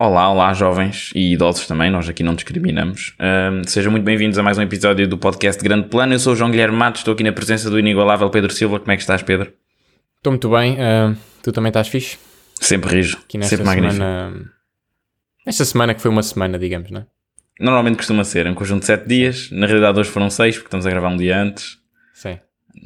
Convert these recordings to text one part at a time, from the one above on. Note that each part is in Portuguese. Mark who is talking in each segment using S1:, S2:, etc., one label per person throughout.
S1: Olá, olá, jovens e idosos também, nós aqui não discriminamos. Um, sejam muito bem-vindos a mais um episódio do podcast Grande Plano. Eu sou o João Guilherme Matos, estou aqui na presença do inigualável Pedro Silva. Como é que estás, Pedro?
S2: Estou muito bem, uh, tu também estás fixe?
S1: Sempre rijo, sempre magnífico.
S2: Semana, esta semana que foi uma semana, digamos, não é?
S1: Normalmente costuma ser um conjunto de 7 dias, na realidade hoje foram 6 porque estamos a gravar um dia antes.
S2: Sim.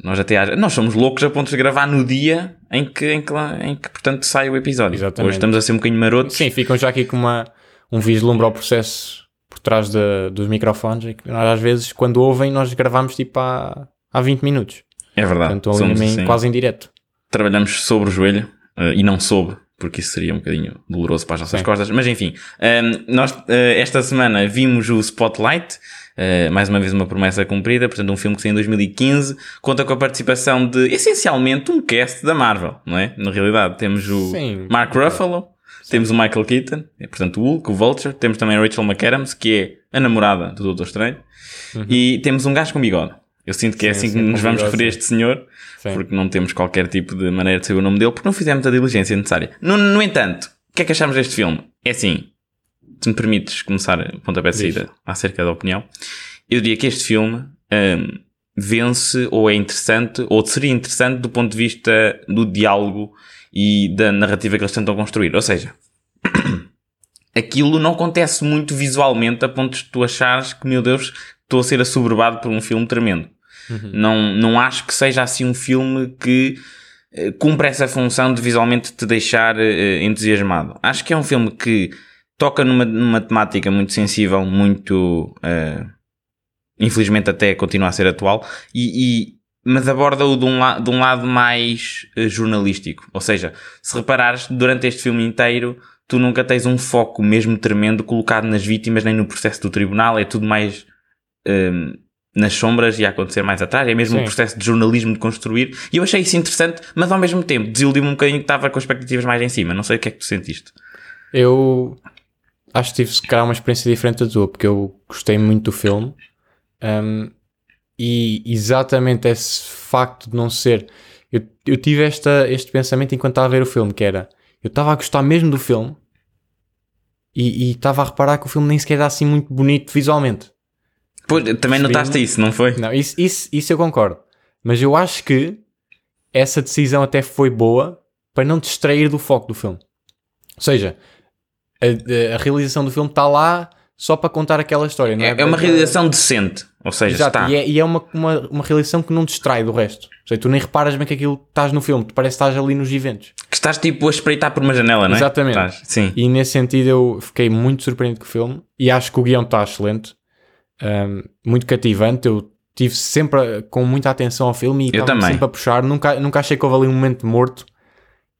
S1: Nós até nós somos loucos a ponto de gravar no dia em que, em que, em que portanto sai o episódio. Exatamente. Hoje estamos a ser um bocadinho marotos.
S2: Sim, ficam já aqui com uma, um vislumbre ao processo por trás de, dos microfones e que nós às vezes quando ouvem nós gravamos tipo há, há 20 minutos.
S1: É verdade.
S2: Portanto, somos, assim, quase em direto.
S1: Trabalhamos sobre o joelho uh, e não soube porque isso seria um bocadinho doloroso para as nossas Sim. costas. Mas enfim, um, nós uh, esta semana vimos o Spotlight, Uh, mais uma vez uma promessa cumprida, portanto um filme que saiu em 2015, conta com a participação de essencialmente um cast da Marvel, não é? Na realidade temos o Sim. Mark Ruffalo, Sim. temos o Michael Keaton, é, portanto o Hulk, o Vulture, temos também a Rachel McAdams, que é a namorada do Doutor Estranho, uhum. e temos um gajo com bigode. Eu sinto que é assim que nos vamos referir a este senhor, porque não temos qualquer tipo de maneira de saber o nome dele, porque não fizemos a diligência necessária. No, no entanto, o que é que achamos deste filme? É assim, se me permites começar a pontapé de saída acerca da opinião, eu diria que este filme um, vence ou é interessante, ou seria interessante do ponto de vista do diálogo e da narrativa que eles tentam construir. Ou seja, aquilo não acontece muito visualmente a ponto de tu achares que, meu Deus, estou a ser assoberbado por um filme tremendo. Uhum. Não, não acho que seja assim um filme que uh, cumpra essa função de visualmente te deixar uh, entusiasmado. Acho que é um filme que toca numa, numa temática muito sensível, muito. Uh, infelizmente até continua a ser atual, e, e mas aborda-o de, um de um lado mais jornalístico. Ou seja, se reparares, durante este filme inteiro, tu nunca tens um foco mesmo tremendo colocado nas vítimas, nem no processo do tribunal, é tudo mais. Uh, nas sombras e a acontecer mais atrás, é mesmo Sim. um processo de jornalismo de construir, e eu achei isso interessante, mas ao mesmo tempo desiludiu-me um bocadinho que estava com expectativas mais em cima. Não sei o que é que tu sentiste.
S2: Eu acho que tive se calhar uma experiência diferente da tua, porque eu gostei muito do filme. Um, e exatamente esse facto de não ser. Eu, eu tive esta, este pensamento enquanto estava a ver o filme, que era. Eu estava a gostar mesmo do filme e estava a reparar que o filme nem sequer era assim muito bonito visualmente.
S1: Pois, também notaste isso, não foi?
S2: Não, isso, isso, isso eu concordo. Mas eu acho que essa decisão até foi boa para não distrair do foco do filme. Ou seja, a, a realização do filme está lá só para contar aquela história, não é?
S1: É, é uma realização decente, ou seja, Exato, está.
S2: E é, e é uma, uma, uma, realização que não distrai do resto. Ou seja, tu nem reparas bem que aquilo estás no filme, tu parece que estás ali nos eventos.
S1: Que estás tipo a espreitar por uma janela, não é?
S2: Exatamente.
S1: Estás, sim.
S2: E nesse sentido eu fiquei muito surpreendido com o filme e acho que o guião está excelente, um, muito cativante. Eu tive sempre com muita atenção ao filme e estava sempre a puxar. Nunca, nunca achei que houve ali um momento morto.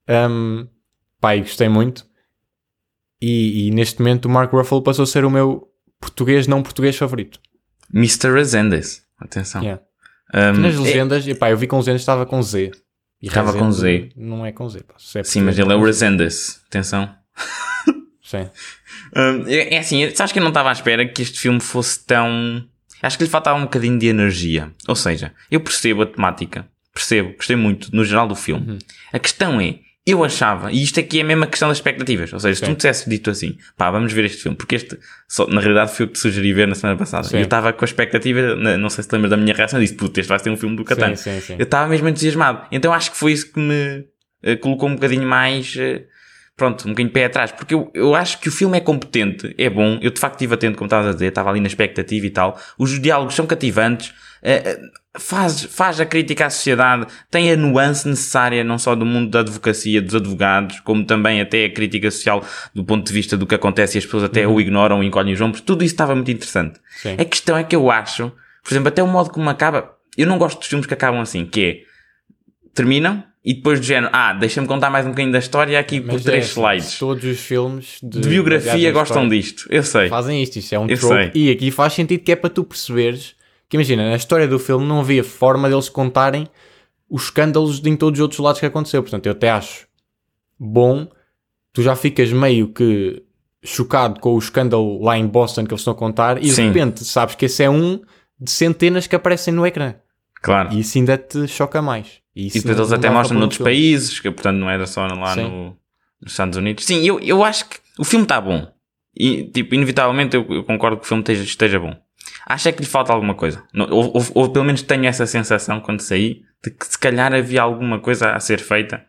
S2: Um, pai, gostei muito. E, e, neste momento o Mark Ruffalo passou a ser o meu português não português favorito.
S1: Mr. Rezendes. Atenção.
S2: Yeah. Um, Nas é- legendas, é... epá, eu vi com legendas estava com Z.
S1: E estava com Z.
S2: Não é com Z. Pá.
S1: É Sim, mas ele é o Rezendes. Atenção.
S2: Sim.
S1: Um, é, é assim, sabes que eu não estava à espera que este filme fosse tão. Acho que lhe faltava um bocadinho de energia. Ou seja, eu percebo a temática. Percebo, gostei muito, no geral, do filme. Uhum. A questão é, eu achava, e isto aqui é a mesma questão das expectativas, ou seja, se tu me tivesse dito assim, pá, vamos ver este filme, porque este, só, na realidade foi o que te sugeri ver na semana passada. Sim. Eu estava com a expectativa, não sei se te lembras da minha reação, eu disse, puto, este vai ser um filme do Catan. Eu estava mesmo entusiasmado. Então acho que foi isso que me uh, colocou um bocadinho mais, uh, pronto, um bocadinho de pé atrás, porque eu, eu acho que o filme é competente, é bom, eu de facto estive atento, como estavas a dizer, estava ali na expectativa e tal, os diálogos são cativantes, uh, faz, faz a crítica à sociedade, tem a nuance necessária não só do mundo da advocacia, dos advogados, como também até a crítica social do ponto de vista do que acontece e as pessoas até uhum. o ignoram e encolhem os ombros. Tudo isso estava muito interessante. Sim. A questão é que eu acho, por exemplo, até o modo como acaba, eu não gosto dos filmes que acabam assim, que é, terminam, e depois do género, ah, deixa-me contar mais um bocadinho da história aqui Mas por é, três slides.
S2: Todos os filmes
S1: de, de biografia gostam disto, eu sei.
S2: Fazem isto, isto é um eu trope. Sei. E aqui faz sentido que é para tu perceberes que imagina, na história do filme não havia forma deles contarem os escândalos de em todos os outros lados que aconteceu. Portanto, eu até acho bom, tu já ficas meio que chocado com o escândalo lá em Boston que eles estão a contar e Sim. de repente sabes que esse é um de centenas que aparecem no ecrã.
S1: Claro.
S2: E isso ainda te choca mais. E,
S1: e depois eles até mostram noutros países, que portanto não era só lá no, nos Estados Unidos. Sim, eu, eu acho que o filme está bom. E, tipo, inevitavelmente eu, eu, concordo que o filme esteja, esteja bom. Acho é que lhe falta alguma coisa. Ou, ou, ou, pelo menos tenho essa sensação quando saí de que se calhar havia alguma coisa a ser feita.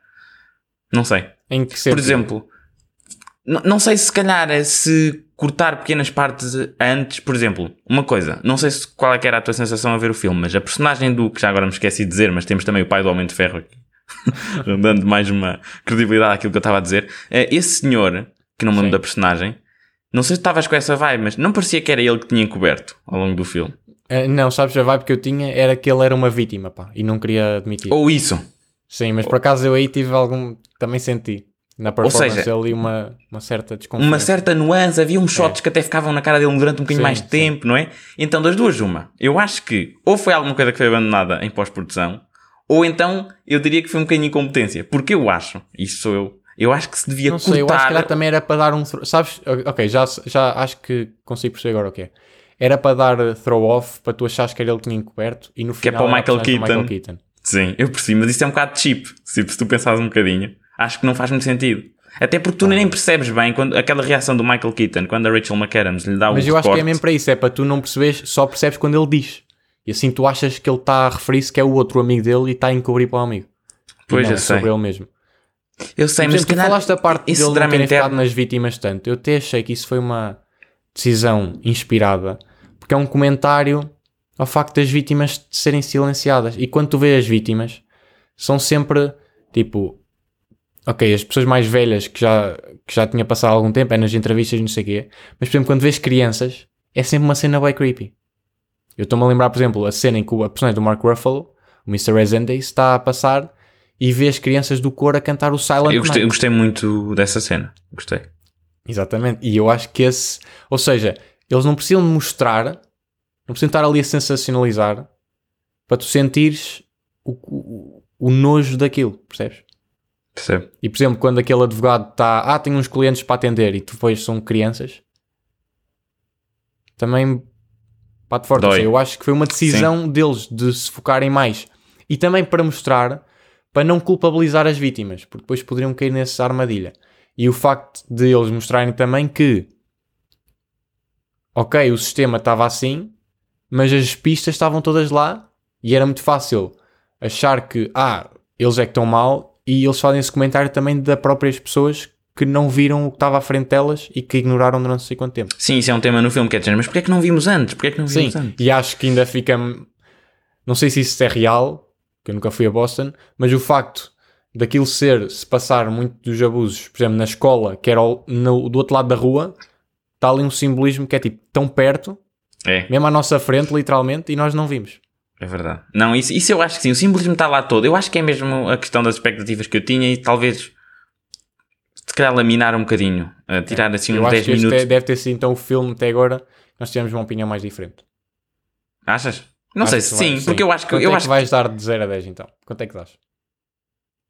S1: Não sei.
S2: Em que
S1: Por exemplo, não sei se calhar é se cortar pequenas partes antes, por exemplo, uma coisa, não sei se qual é que era a tua sensação a ver o filme, mas a personagem do, que já agora me esqueci de dizer, mas temos também o pai do Homem de Ferro aqui, dando mais uma credibilidade àquilo que eu estava a dizer, é esse senhor, que não me lembro da personagem, não sei se estavas com essa vibe, mas não parecia que era ele que tinha encoberto ao longo do filme.
S2: Uh, não, sabes, a vibe que eu tinha era que ele era uma vítima, pá, e não queria admitir.
S1: Ou isso.
S2: Sim, mas por acaso eu aí tive algum, também senti. Na performance seja, ali uma, uma certa desconfiança.
S1: Uma certa nuance, havia uns shots é. que até ficavam na cara dele durante um bocadinho sim, mais de tempo, não é? Então, das duas, uma. Eu acho que ou foi alguma coisa que foi abandonada em pós-produção, ou então eu diria que foi um bocadinho de incompetência. Porque eu acho, isso sou eu, eu acho que se devia não cortar... Sei,
S2: eu acho que também era para dar um... Sabes? Ok, já, já acho que consigo perceber agora o que é. Era para dar throw-off, para tu achares que era ele que tinha encoberto, e no final
S1: que é para o Michael Keaton. Michael Keaton. Sim, eu percebi, mas isso é um bocado cheap, se tu pensares um bocadinho. Acho que não faz muito sentido. Até porque tu nem percebes bem quando, aquela reação do Michael Keaton quando a Rachel McAdams lhe dá o
S2: Mas eu acho que é mesmo para isso, é para tu não perceberes, só percebes quando ele diz. E assim tu achas que ele está a referir-se que é o outro amigo dele e está a encobrir para o amigo.
S1: Pois, eu
S2: é
S1: sei.
S2: sobre ele mesmo.
S1: Eu sei, mas
S2: tu falaste da parte dele não terem ficado nas vítimas tanto. Eu até achei que isso foi uma decisão inspirada, porque é um comentário ao facto das vítimas serem silenciadas. E quando tu vês as vítimas, são sempre tipo ok, as pessoas mais velhas que já, que já tinha passado algum tempo, é nas entrevistas não sei o quê, mas por exemplo, quando vês crianças, é sempre uma cena bem creepy. Eu estou-me a lembrar, por exemplo, a cena em que a personagem do Mark Ruffalo, o Mr. Resende, está a passar e vê as crianças do cor a cantar o Silent
S1: eu gostei, eu gostei muito dessa cena. Gostei.
S2: Exatamente. E eu acho que esse... Ou seja, eles não precisam mostrar, não precisam estar ali a sensacionalizar para tu sentires o, o, o nojo daquilo, percebes?
S1: Percebo.
S2: E por exemplo, quando aquele advogado está, ah, tenho uns clientes para atender e depois são crianças, também bate forte. Seja, eu acho que foi uma decisão Sim. deles de se focarem mais e também para mostrar, para não culpabilizar as vítimas, porque depois poderiam cair nessa armadilha. E o facto de eles mostrarem também que, ok, o sistema estava assim, mas as pistas estavam todas lá e era muito fácil achar que, ah, eles é que estão mal e eles fazem esse comentário também da próprias pessoas que não viram o que estava à frente delas e que ignoraram durante não sei quanto tempo.
S1: Sim, isso é um tema no filme que é dizer, mas porquê é que não vimos antes? Porquê é que não vimos
S2: Sim,
S1: antes?
S2: e acho que ainda fica... Não sei se isso é real, que eu nunca fui a Boston, mas o facto daquilo ser, se passar muito dos abusos, por exemplo, na escola, que era no, do outro lado da rua, está ali um simbolismo que é tipo tão perto,
S1: é.
S2: mesmo à nossa frente, literalmente, e nós não vimos.
S1: É verdade. Não, isso, isso eu acho que sim. O simbolismo está lá todo. Eu acho que é mesmo a questão das expectativas que eu tinha e talvez se calhar laminar um bocadinho. Uh, tirar é. assim eu uns 10 minutos.
S2: É, deve ter sido então o filme até agora. Nós tivemos uma opinião mais diferente.
S1: Achas? Não acho sei se sim, sim, porque eu acho que.
S2: Quanto
S1: eu
S2: é
S1: acho
S2: que vais dar de 0 a 10 então? Quanto é que dás?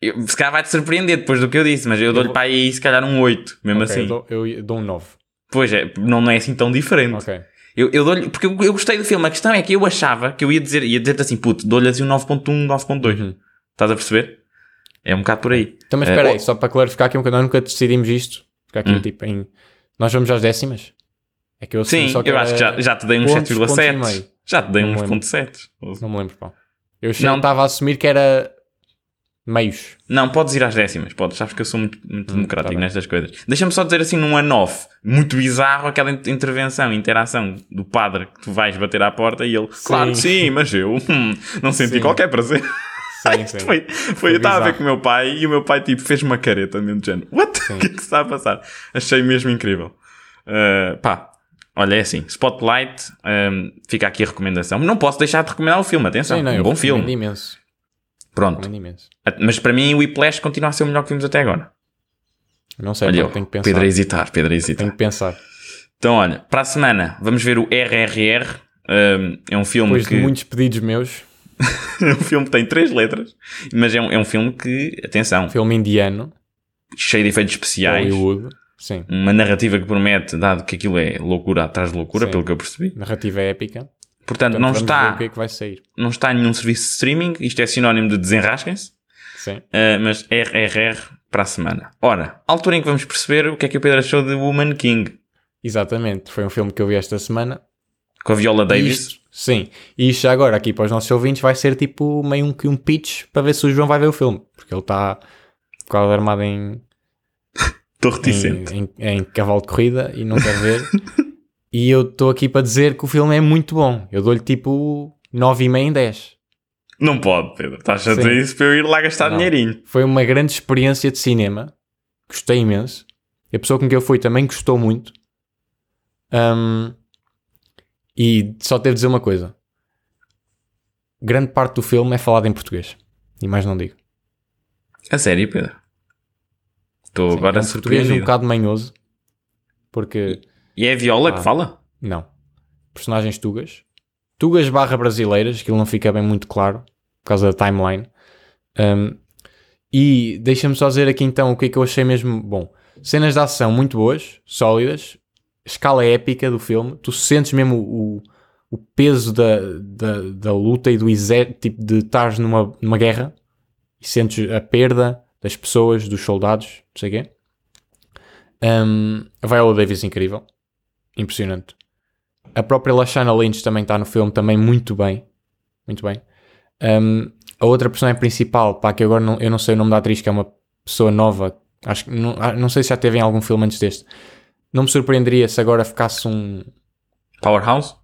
S1: Eu, se calhar vai-te surpreender depois do que eu disse, mas eu, eu dou-lhe vou... para aí se calhar um 8, mesmo okay, assim.
S2: Eu dou, eu dou um 9.
S1: Pois é, não, não é assim tão diferente.
S2: Ok.
S1: Eu, eu dou-lhe, porque eu, eu, gostei do filme. A questão é que eu achava que eu ia dizer, ia dizer assim, puto, dou-lhe assim um 9.1, 9.2. Uhum. Estás a perceber? É um bocado por aí.
S2: Então, mas espera uh, aí, só para clarificar aqui um bocadinho, nós nunca decidimos isto. Porque aqui, hum. tipo, em... nós vamos às décimas.
S1: É que eu Sim, que eu acho que já, já te dei uns 7,7. Já te dei uns ponto 7.
S2: Não me lembro, pá. Eu estava a assumir que era meios.
S1: Não, podes ir às décimas, podes. Sabes que eu sou muito, muito hum, democrático tá nestas coisas. Deixa-me só dizer assim, num ano off, muito bizarro aquela intervenção, interação do padre que tu vais bater à porta e ele, sim. claro sim, mas eu hum, não senti sim. qualquer prazer. Sim, sim. foi, foi, foi eu estava a ver com o meu pai e o meu pai tipo fez uma careta mesmo de género. What? O que é que está a passar? Achei mesmo incrível. Uh, pá, Olha, é assim, Spotlight, um, fica aqui a recomendação. Não posso deixar de recomendar o filme, atenção. Sim, não, um bom filme.
S2: imenso.
S1: Pronto. Mas para mim o Whiplash continua a ser o melhor que vimos até agora.
S2: Não sei, olha, tenho que pensar.
S1: Pedro a hesitar, Pedro a hesitar.
S2: Tenho que pensar.
S1: Então, olha, para a semana vamos ver o RRR. Um, é um filme
S2: Depois
S1: que...
S2: de muitos pedidos meus.
S1: é um filme que tem três letras, mas é um, é um filme que, atenção...
S2: Filme indiano.
S1: Cheio de efeitos especiais.
S2: Hollywood. Sim.
S1: Uma narrativa que promete, dado que aquilo é loucura atrás de loucura, Sim. pelo que eu percebi.
S2: Narrativa épica.
S1: Portanto, não está,
S2: que é que
S1: não está em nenhum serviço de streaming. Isto é sinónimo de desenrasquem-se.
S2: Sim.
S1: Uh, mas RRR para a semana. Ora, altura em que vamos perceber o que é que o Pedro achou de Woman King.
S2: Exatamente. Foi um filme que eu vi esta semana.
S1: Com a Viola Davis.
S2: Isto, sim. E isto agora, aqui para os nossos ouvintes, vai ser tipo meio um, que um pitch para ver se o João vai ver o filme. Porque ele está quase armado em,
S1: Estou reticente.
S2: em, em, em cavalo de corrida e não quer ver. e eu estou aqui para dizer que o filme é muito bom. Eu dou-lhe tipo 9,5 em 10.
S1: Não pode, Pedro. Estás a dizer isso para eu ir lá gastar
S2: Não.
S1: dinheirinho.
S2: Foi uma grande experiência de cinema. Gostei imenso. A pessoa com quem eu fui também gostou muito. Ahm, e só devo dizer uma coisa. Grande parte do filme é falado em português. E mais não digo.
S1: A sério, Pedro. Estou agora
S2: é um português um
S1: surpreendido.
S2: bocado manhoso. Porque,
S1: E é a Viola
S2: Ah.
S1: que fala?
S2: não. Personagens tugas. Tugas barra brasileiras. Aquilo não fica bem muito claro. Por causa da timeline. Ahm, e deixa-me só dizer aqui então o que é que eu achei mesmo bom. Cenas de ação muito boas, sólidas, escala épica do filme. Tu sentes mesmo o, o peso da, da, da luta e do exército, tipo de estares numa, numa guerra e sentes a perda das pessoas, dos soldados, não sei o quê. Um, a Viola Davis incrível, impressionante. A própria Lashana Lynch também está no filme, também muito bem, muito bem. Um, a outra personagem principal, pá, que agora não, eu não sei o nome da atriz, que é uma pessoa nova, acho que não, ah, não sei se já teve em algum filme antes deste. Não me surpreenderia se agora ficasse um,
S1: Powerhouse?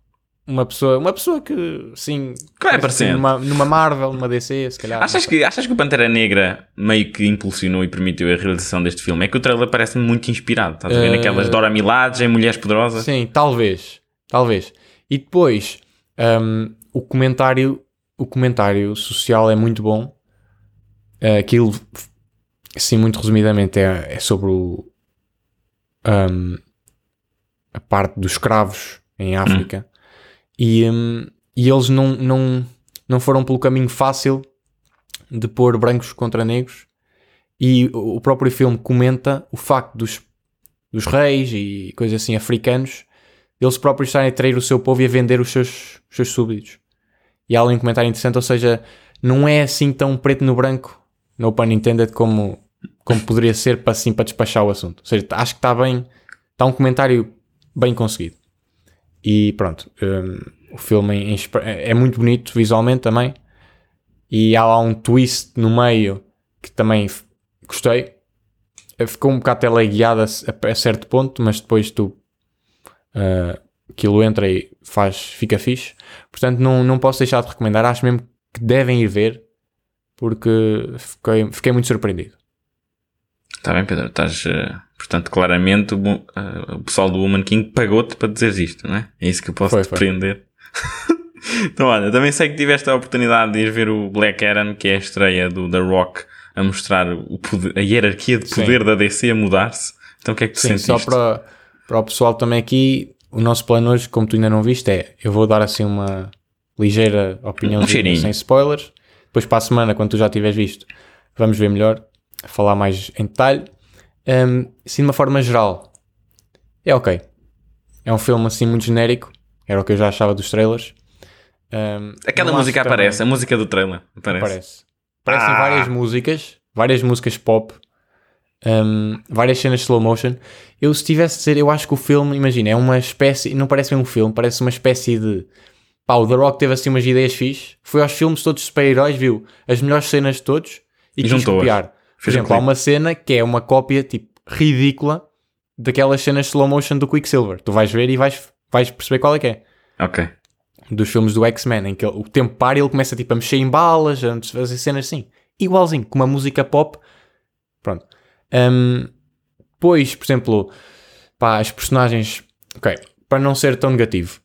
S2: Uma pessoa, uma pessoa que sim,
S1: aparecendo.
S2: numa, numa Marvel, numa DC, se calhar.
S1: Achas que, achas que o Pantera Negra meio que impulsionou e permitiu a realização deste filme? É que o trailer parece-me muito inspirado. Estás a ver
S2: Eh,
S1: naquelas Dora Milajes em Mulheres Poderosas?
S2: Sim, talvez, talvez. E depois, hum, o comentário, o comentário social é muito bom. Eh, aquilo, assim, muito resumidamente, é, é sobre o, hum, a parte dos escravos em África. E, hum, e eles não, não, não foram pelo caminho fácil de pôr brancos contra negros. E o próprio filme comenta o facto dos, dos reis e coisas assim africanos, eles próprios estarem a trair o seu povo e a vender os seus, os seus súbditos. E há ali um comentário interessante, ou seja, não é assim tão preto no branco, no pun intended, como, como poderia ser para, assim, para despachar o assunto. Ou seja, acho que está bem, está um comentário bem conseguido. E pronto, hum, o filme é muito bonito visualmente também. E há lá um twist no meio que também gostei. Eh, Ficou um bocado teleguiado a, a, certo ponto, mas depois tu ah, aquilo entra e faz, fica fixe. Portanto, não, não posso deixar de recomendar. Acho mesmo que devem ir ver porque fiquei, fiquei muito surpreendido.
S1: Está bem, Pedro. Estás, eh, portanto, claramente o, eh, o pessoal do Woman King pagou-te para dizeres isto, não é? É isso que eu posso
S2: Foi,
S1: prender. então, olha, também sei que tiveste a oportunidade de ir ver o Black Adam, que é a estreia do The Rock, a mostrar o poder- a hierarquia de
S2: Sim.
S1: poder da DC a mudar-se. Então, o que é que tu
S2: Sim,
S1: sentiste?
S2: só para, para o pessoal também aqui, o nosso plano hoje, como tu ainda não viste, é eu vou dar assim uma ligeira opinião
S1: Um
S2: sem spoilers. Depois para a semana, quando tu já tiveres visto, vamos ver melhor, falar mais em detalhe. Um, assim, de uma forma geral, é ok. É um filme assim muito genérico, era o que eu já achava dos trailers. Um,
S1: Aquela música
S2: também-
S1: aparece, a música do trailer aparece.
S2: Aparece. Aparecem
S1: Ah.
S2: várias músicas, várias músicas pop, hum, várias cenas de slow motion. Eu, se tivesse de dizer, eu acho que o filme, imagina, é uma espécie, não parece bem um filme, parece uma espécie de. Pá, o The Rock teve assim umas ideias fixe, foi aos filmes todos de super-heróis, viu as melhores cenas de todos e,
S1: E
S2: quis copiar. Por
S1: um
S2: exemplo, há uma cena que é uma cópia, tipo, ridícula daquelas cenas slow motion do Quicksilver. Tu vais ver e vais, vais perceber qual é que é
S1: Ok.
S2: dos filmes do X-Men, em que ele- o tempo para e ele começa tipo a mexer em balas, a fazer cenas assim. Igualzinho, com uma música pop. Pronto. Hum, depois, por exemplo, pá, as personagens. Ok, para não ser tão negativo,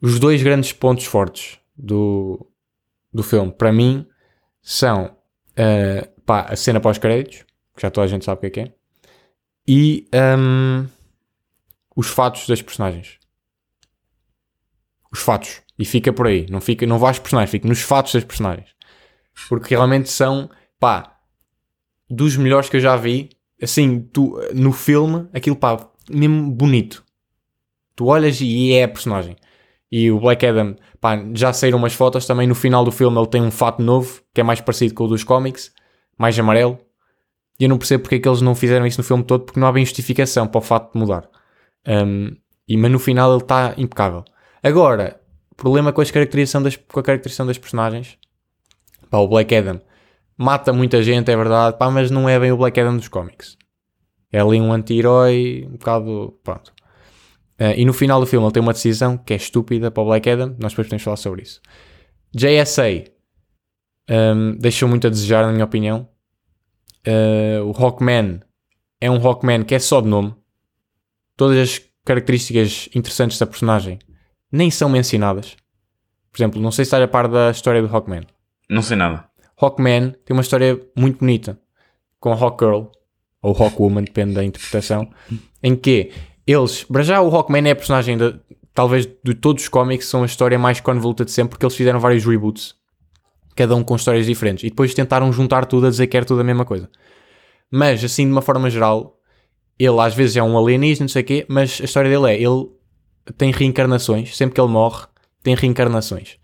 S2: os dois grandes pontos fortes do, do filme, para mim, são eh, pá, a cena pós-créditos, que já toda a gente sabe o que é que é, e hum, os fatos das personagens os fatos. E fica por aí. Não, fica, não vais personagens, fica nos fatos das personagens. Porque realmente são, pá, dos melhores que eu já vi. Assim, tu, no filme, aquilo, pá, mesmo bonito. Tu olhas e é a personagem. E o Black Adam, pá, já saíram umas fotos também. No final do filme ele tem um fato novo, que é mais parecido com o dos cómics, mais amarelo. E eu não percebo porque é que eles não fizeram isso no filme todo, porque não há bem justificação para o fato de mudar. Um, e, mas no final ele está impecável. Agora, problema com, as caracterização das, com a caracterização das personagens. Pá, o Black Adam mata muita gente, é verdade, pá, mas não é bem o Black Adam dos cómics. É ali um anti-herói, um bocado. Pronto. Uh, e no final do filme ele tem uma decisão que é estúpida para o Black Adam, nós depois podemos falar sobre isso. JSA um, deixou muito a desejar, na minha opinião. Uh, o Hawkman é um Hawkman que é só de nome. Todas as características interessantes da personagem nem são mencionadas. Por exemplo, não sei se está a par da história do Hawkman.
S1: Não sei nada.
S2: Hawkman tem uma história muito bonita com a Hawkgirl, ou Hawkwoman, depende da interpretação, em que eles, para já o Hawkman é a personagem de, talvez de todos os cómics são a história mais convoluta de sempre porque eles fizeram vários reboots, cada um com histórias diferentes, e depois tentaram juntar tudo a dizer que era tudo a mesma coisa. Mas assim, de uma forma geral, ele às vezes é um alienígena, não sei o quê, mas a história dele é, ele tem reencarnações, sempre que ele morre, tem reencarnações.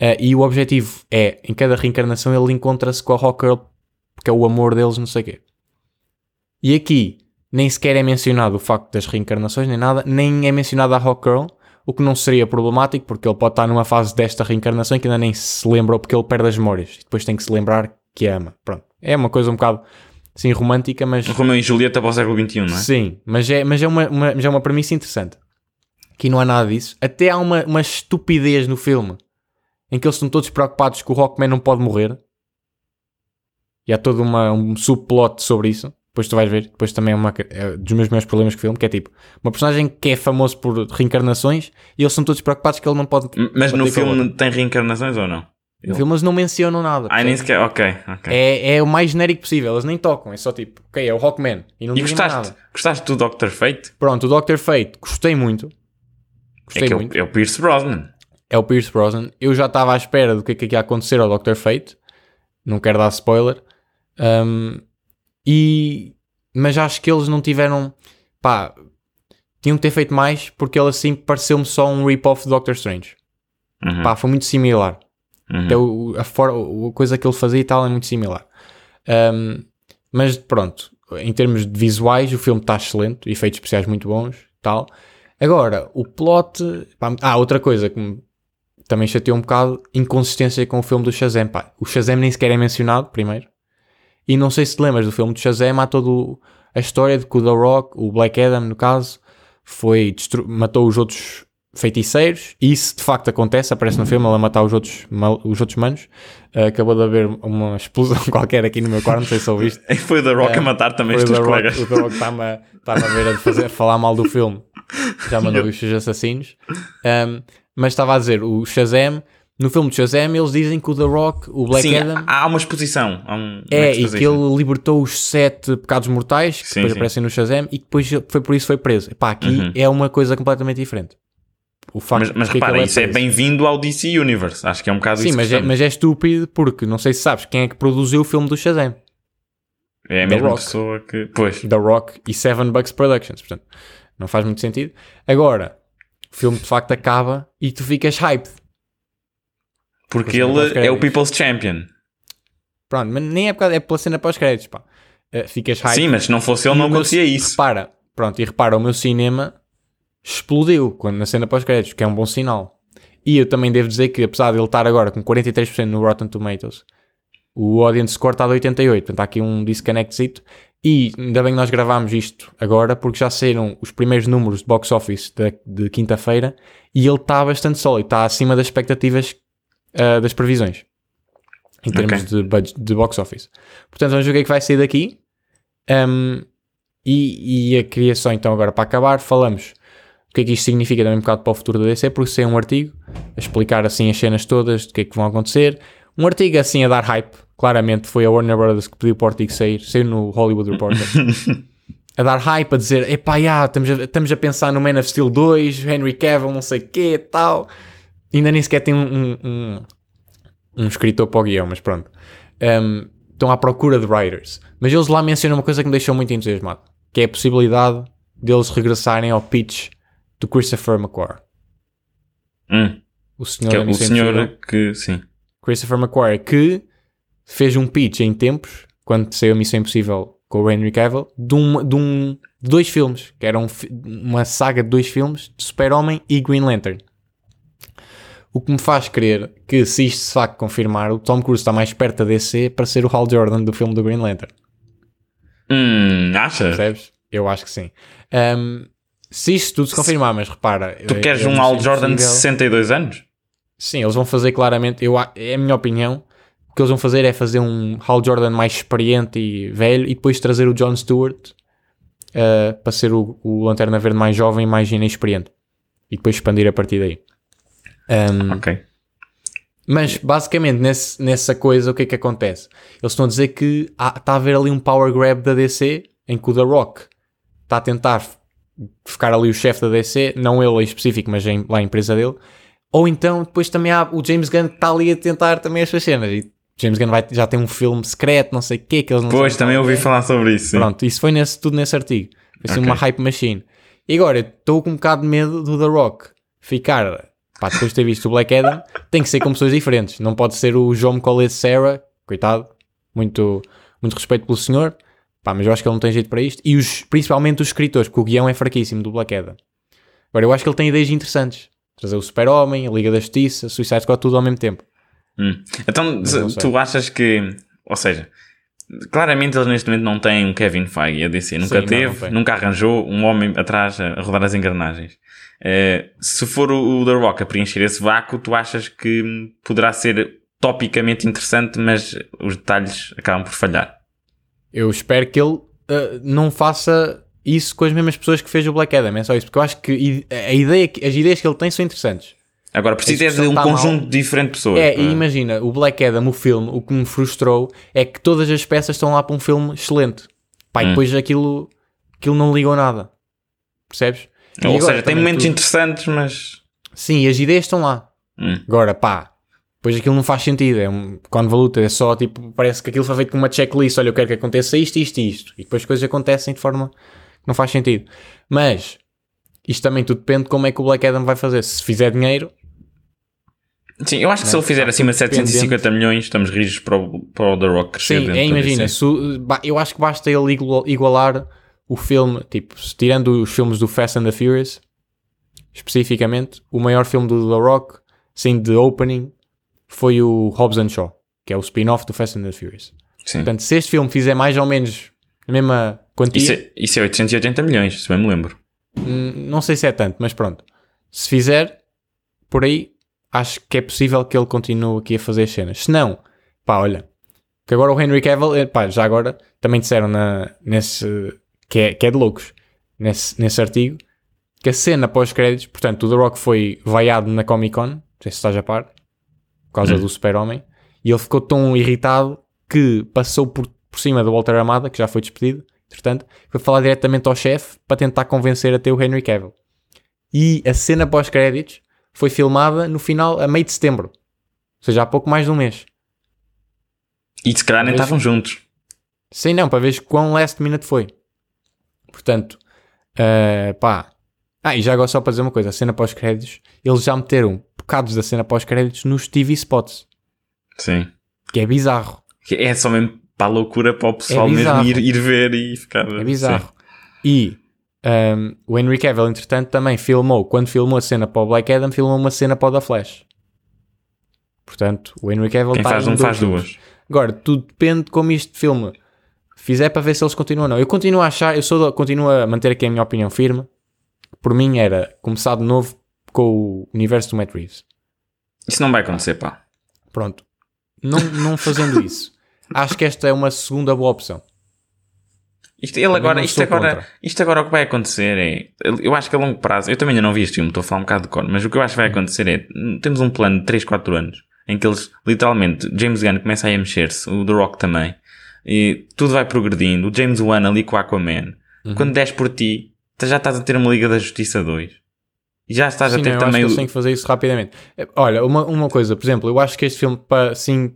S2: Uh, e o objetivo é, em cada reencarnação, ele encontra-se com a Hawkgirl, porque é o amor deles, não sei o quê. E aqui, nem sequer é mencionado o facto das reencarnações, nem nada, nem é mencionado a Hawkgirl, o que não seria problemático, porque ele pode estar numa fase desta reencarnação que ainda nem se lembrou porque ele perde as memórias. E depois tem que se lembrar que ama. Pronto. É uma coisa um bocado Sim, romântica, mas.
S1: Romeu e Julieta para o século XXI, não é?
S2: Sim, mas é, mas é, uma, uma, mas é uma premissa interessante. Aqui não há nada disso. Até há uma, uma estupidez no filme em que eles estão todos preocupados que o Rockman não pode morrer. E há todo uma, um subplot sobre isso. Depois tu vais ver. Depois também é, uma, é dos meus maiores problemas com o filme, que é tipo uma personagem que é famoso por reencarnações e eles são todos preocupados que ele não pode.
S1: Mas no filme tem reencarnações ou não?
S2: No filme eles não mencionam nada.
S1: Ah, nem sequer, ok, ok.
S2: É, é o mais genérico possível, eles nem tocam, é só tipo, ok, é o Rockman.
S1: E, não e gostaste, nada. gostaste do Doctor Fate?
S2: Pronto, o Doctor Fate, gostei muito.
S1: Gostei é muito. É o, é o Pierce Brosnan.
S2: É o Pierce Brosnan. Eu já estava à espera do que é que ia acontecer ao Doctor Fate. Não quero dar spoiler. Um, e... Mas acho que eles não tiveram... Pá, tinham que ter feito mais porque ele assim pareceu-me só um rip-off do Doctor Strange. Uhum. Pá, foi muito similar. Uhum. Então, a, for, a coisa que ele fazia e tal é muito similar. Um, mas pronto, em termos de visuais, o filme está excelente, efeitos especiais muito bons tal. Agora, o plot. Pá, ah, outra coisa que me também chateou um bocado, inconsistência com o filme do Shazam. Pá, o Shazam nem sequer é mencionado, primeiro. E não sei se te lembras do filme do Shazam, há toda a história de que o The Rock, o Black Adam, no caso, foi matou os outros feiticeiros, e isso de facto acontece, aparece no filme, ela matar os outros, os outros manos. Uh, acabou de haver uma explosão qualquer aqui no meu quarto, não sei se ouviste.
S1: Foi o The Rock uh, a matar também os teus colegas.
S2: o The Rock está-me a, a ver a fazer, falar mal do filme, já mandou os seus assassinos. Um, mas estava a dizer, o Shazam, no filme de Shazam, eles dizem que o The Rock, o Black
S1: sim,
S2: Adam.
S1: Há uma exposição. Há um,
S2: é, e que ele libertou os sete pecados mortais que sim, depois sim. aparecem no Shazam e que depois foi por isso foi preso. Pá, aqui uhum. é uma coisa completamente diferente.
S1: O facto mas mas repara, é isso é bem-vindo ao DC Universe. Acho que é um bocado
S2: Sim,
S1: isso.
S2: Sim, mas, é, mas é estúpido porque não sei se sabes quem é que produziu o filme do Shazam.
S1: É a mesma Rock. pessoa que. Pois.
S2: The Rock e Seven Bucks Productions. Portanto, não faz muito sentido. Agora, o filme de facto acaba e tu ficas hyped.
S1: Porque ele é o People's Champion.
S2: Pronto, mas nem é, é pela cena pós-créditos, pá. Uh, ficas hyped.
S1: Sim, mas se não fosse ele, não acontecia isso.
S2: Repara, pronto, e repara, o meu cinema explodiu quando na cena pós-créditos, que é um bom sinal. E eu também devo dizer que, apesar de ele estar agora com 43% no Rotten Tomatoes, o audience score está de 88, portanto há aqui um disconnectzito. E ainda bem que nós gravámos isto agora, porque já saíram os primeiros números de box office de, de quinta-feira e ele está bastante sólido, está acima das expectativas uh, das previsões em termos okay. de, budget, de box office. Portanto, vamos ver o que é que vai sair daqui. Um, e, e a queria só então agora para acabar, falamos o que é que isto significa também um bocado para o futuro da DC, porque sei um artigo a explicar assim as cenas todas, do que é que vão acontecer. Um artigo assim a dar hype, claramente foi a Warner Brothers que pediu para o artigo sair, saiu no Hollywood Reporter. a dar hype, a dizer, epá, já, estamos, a, estamos a pensar no Man of Steel 2, Henry Cavill, não sei o quê, tal. Ainda nem sequer tem um, um, um, escritor para o guião, mas pronto. Um, estão à procura de writers. Mas eles lá mencionam uma coisa que me deixou muito entusiasmado, que é a possibilidade deles regressarem ao pitch do Christopher McQuarrie.
S1: Hum,
S2: O senhor,
S1: que é o senhor que, sim.
S2: Christopher McQuarrie, que fez um pitch em tempos, quando saiu a Missão Impossível com o Henry Cavill, de, um, de, um, de dois filmes, que era fi- uma saga de dois filmes, de Super-Homem e Green Lantern. O que me faz crer que, se isto se facto confirmar, o Tom Cruise está mais perto da DC para ser o Hal Jordan do filme do Green Lantern.
S1: Hum, achas?
S2: Percebes? Eu acho que sim. Um, se isto tudo se confirmar, mas repara...
S1: Tu
S2: é-
S1: queres
S2: é
S1: um
S2: Missão
S1: Al Jordan de
S2: Impossível.
S1: 62 anos?
S2: Sim, eles vão fazer claramente, eu, é a minha opinião, o que eles vão fazer é fazer um Hal Jordan mais experiente e velho e depois trazer o John Stewart uh, para ser o, o Lanterna Verde mais jovem e mais inexperiente. E depois expandir a partir daí. Um,
S1: Ok.
S2: mas basicamente nesse, nessa coisa o que é que acontece? Eles estão a dizer que está a haver ali um power grab da DC em que o The Rock está a tentar ficar ali o chefe da DC, não ele em específico, mas em- lá a empresa dele. Ou então depois também há o James Gunn que está ali a tentar também as suas cenas. E James Gunn vai, já tem um filme secreto, não sei o quê, que eles não
S1: Pois, também ouvi
S2: é.
S1: falar sobre isso. sim.
S2: Pronto, isso foi nesse, tudo nesse artigo. Foi assim
S1: Ok.
S2: uma hype machine. E agora, estou com um bocado de medo do The Rock ficar, pá, depois de ter visto o Black Adam, tem que ser com pessoas diferentes. Não pode ser o João Colette Sarah, coitado, muito, muito respeito pelo senhor, pá, mas eu acho que ele não tem jeito para isto. E os, principalmente os escritores, porque o guião é fraquíssimo do Black Adam. Agora, eu acho que ele tem ideias interessantes. Trazer o Super-Homem, a Liga da Justiça, Suicide Squad, tudo ao mesmo tempo.
S1: Hum. Então, tu achas que. Ou seja, claramente eles neste momento não têm um Kevin Feige a DC. Nunca
S2: Sim, não,
S1: teve,
S2: não tem.
S1: nunca arranjou um homem atrás a, rodar as engrenagens. Eh, se for o, o The Rock a preencher esse vácuo, tu achas que poderá ser topicamente interessante, mas os detalhes acabam por falhar.
S2: Eu espero que ele uh, não faça isso com as mesmas pessoas que fez o Black Adam, é só isso, porque eu acho que a ideia, que- as ideias que ele tem são interessantes.
S1: Agora, precisa é de um
S2: tá
S1: conjunto
S2: mal.
S1: de diferentes pessoas.
S2: É,
S1: para-
S2: e imagina, o Black Adam, o filme, o que me frustrou é que todas as peças estão lá para um filme excelente. Pá, e
S1: Hum.
S2: depois aquilo, aquilo não ligou nada. Percebes? E
S1: Ou
S2: agora
S1: seja, tem momentos
S2: tudo-
S1: interessantes, mas.
S2: Sim, as ideias estão lá.
S1: Hum.
S2: Agora, pá, depois aquilo não faz sentido. É um, quando valuta é só tipo, parece que aquilo foi feito com uma checklist. Olha, eu quero que aconteça isto, isto e isto. E depois as coisas acontecem de forma que não faz sentido. Mas isto também tudo depende de como é que o Black Adam vai fazer. Se fizer dinheiro,
S1: Sim, eu acho que se
S2: Não,
S1: ele fizer
S2: está
S1: acima de
S2: tudo
S1: 750 milhões, estamos rijos para o, para o The Rock crescer
S2: sim, é, imagina, se eu acho que basta ele igual- igualar o filme, tipo, se tirando os filmes do Fast and the Furious, especificamente, o maior filme do The Rock, sim, de opening, foi o Hobbs and Shaw, que é o spin-off do Fast and the Furious.
S1: Sim.
S2: Portanto, se este filme fizer mais ou menos a mesma quantia,
S1: Isso, é, isso é 880 milhões, se bem me lembro.
S2: hum, não sei se é tanto, mas pronto. Se fizer, por aí, acho que é possível que ele continue aqui a fazer as cenas. Se não, pá, olha, que agora o Henry Cavill, eh, pá, já agora, também disseram na, nesse, que é, que é de loucos, nesse, nesse artigo, que a cena pós-créditos, portanto, o The Rock foi vaiado na Comic Con, não sei se estás a par, por causa
S1: Hum.
S2: do Super-Homem, e ele ficou tão irritado que passou por, por cima do Walter Amada, que já foi despedido, entretanto, foi falar diretamente ao chefe para tentar convencer até o Henry Cavill. E a cena pós-créditos foi filmada no final, a meio de setembro. Ou seja, há pouco mais de um mês.
S1: E se calhar nem estavam juntos.
S2: Sim, não, para ver quão last minute foi. Portanto, eh, pá. Ah, e já agora só para dizer uma coisa: a cena pós-créditos, eles já meteram bocados da cena pós-créditos nos TV spots.
S1: Sim.
S2: Que é bizarro.
S1: É só mesmo para a loucura para o pessoal mesmo
S2: bizarro.
S1: ir, ir ver e ficar.
S2: É bizarro. E ehm, o Henry Cavill, entretanto, também filmou, quando filmou a cena para o Black Adam, filmou uma cena para o da Flash. Portanto, o Henry Cavill.
S1: Quem
S2: está
S1: faz um faz
S2: filmes.
S1: duas.
S2: Agora, tudo depende de como este filme fizer para ver se eles continuam ou não. Eu continuo a achar, eu sou continuo a manter aqui a minha opinião firme. Por mim era começar de novo com o universo do Matt Reeves.
S1: Isso não vai acontecer, pá.
S2: Pronto. Não, não fazendo isso. Acho que esta é uma segunda boa opção.
S1: Isto, ele agora, isto, agora,
S2: contra.
S1: isto agora o que vai acontecer é. Eu acho que a longo prazo. Eu também ainda não vi este filme, estou a falar um bocado de cor, mas o que eu acho que vai acontecer é. hum, Temos um plano de 3, 4 anos em que eles, literalmente, James Gunn começa a mexer-se, o The Rock também, e tudo vai progredindo. O James Wan ali com o Aquaman.
S2: Uhum.
S1: Quando des por ti, já estás a ter uma Liga da Justiça 2. E já estás
S2: Sim,
S1: a ter
S2: não, eu acho que
S1: também.
S2: eles têm que fazer isso rapidamente. Eh, Olha, uma, uma coisa, por exemplo, eu acho que este filme, para, assim,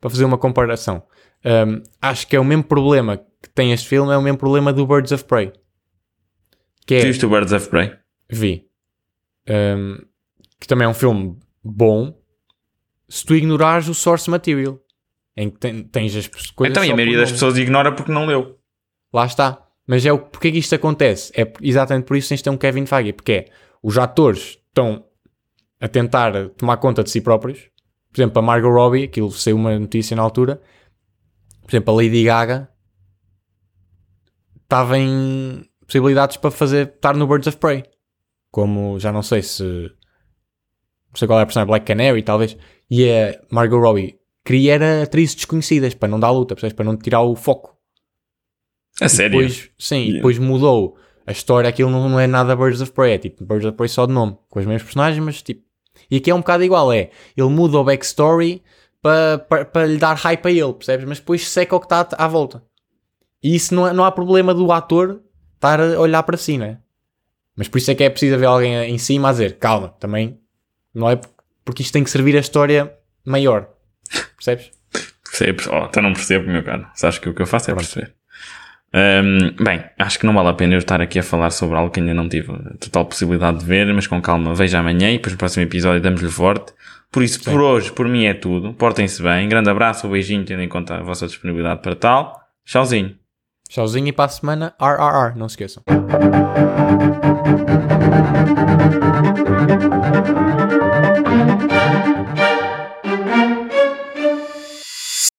S2: para fazer uma comparação, hum, acho que é o mesmo problema que tem este filme, é o mesmo problema do Birds of Prey. Que é,
S1: Tu viste o Birds of Prey?
S2: vi. Hum, que também é um filme bom, se tu ignorares o source material, em que ten, tens as coisas.
S1: Então, e a maioria das pessoas ignora porque não leu.
S2: Lá está. Mas é o porque é que isto acontece? É exatamente por isso que tens de ter um Kevin Feige, porque é, os atores estão a tentar tomar conta de si próprios. Por exemplo, a Margot Robbie, aquilo saiu uma notícia na altura. Por exemplo, a Lady Gaga estava em possibilidades para fazer estar no Birds of Prey. Como já não sei se não sei qual é a personagem, Black Canary, talvez. E a Margot Robbie queria era atrizes desconhecidas para não dar luta, para não tirar o foco.
S1: É sério?
S2: Depois, sim, yeah. depois mudou a história, aquilo não, não é nada Birds of Prey, é tipo Birds of Prey só de nome, com os mesmos personagens, mas tipo. E aqui é um bocado igual, é. Ele muda o backstory para pa, pa lhe dar hype a ele, percebes? Mas depois seca o que está à volta. E isso não, é, não há problema do ator estar a olhar para si, não é? Mas por isso é que é preciso haver alguém em cima a dizer, calma, também não é porque isto tem que servir a história maior. Percebes?
S1: Percebes? Oh, então não percebo, meu caro. Sabes que o que eu faço é perceber. Um, bem, acho que não vale a pena eu estar aqui a falar sobre algo que ainda não tive total possibilidade de ver, mas com calma, veja amanhã e depois no próximo episódio damos-lhe forte. Por isso, Sim. por hoje, por mim é tudo. Portem-se bem. Grande abraço, um beijinho, tendo em conta a vossa disponibilidade para tal. Tchauzinho.
S2: Tchauzinho e para a semana RRR, não se esqueçam.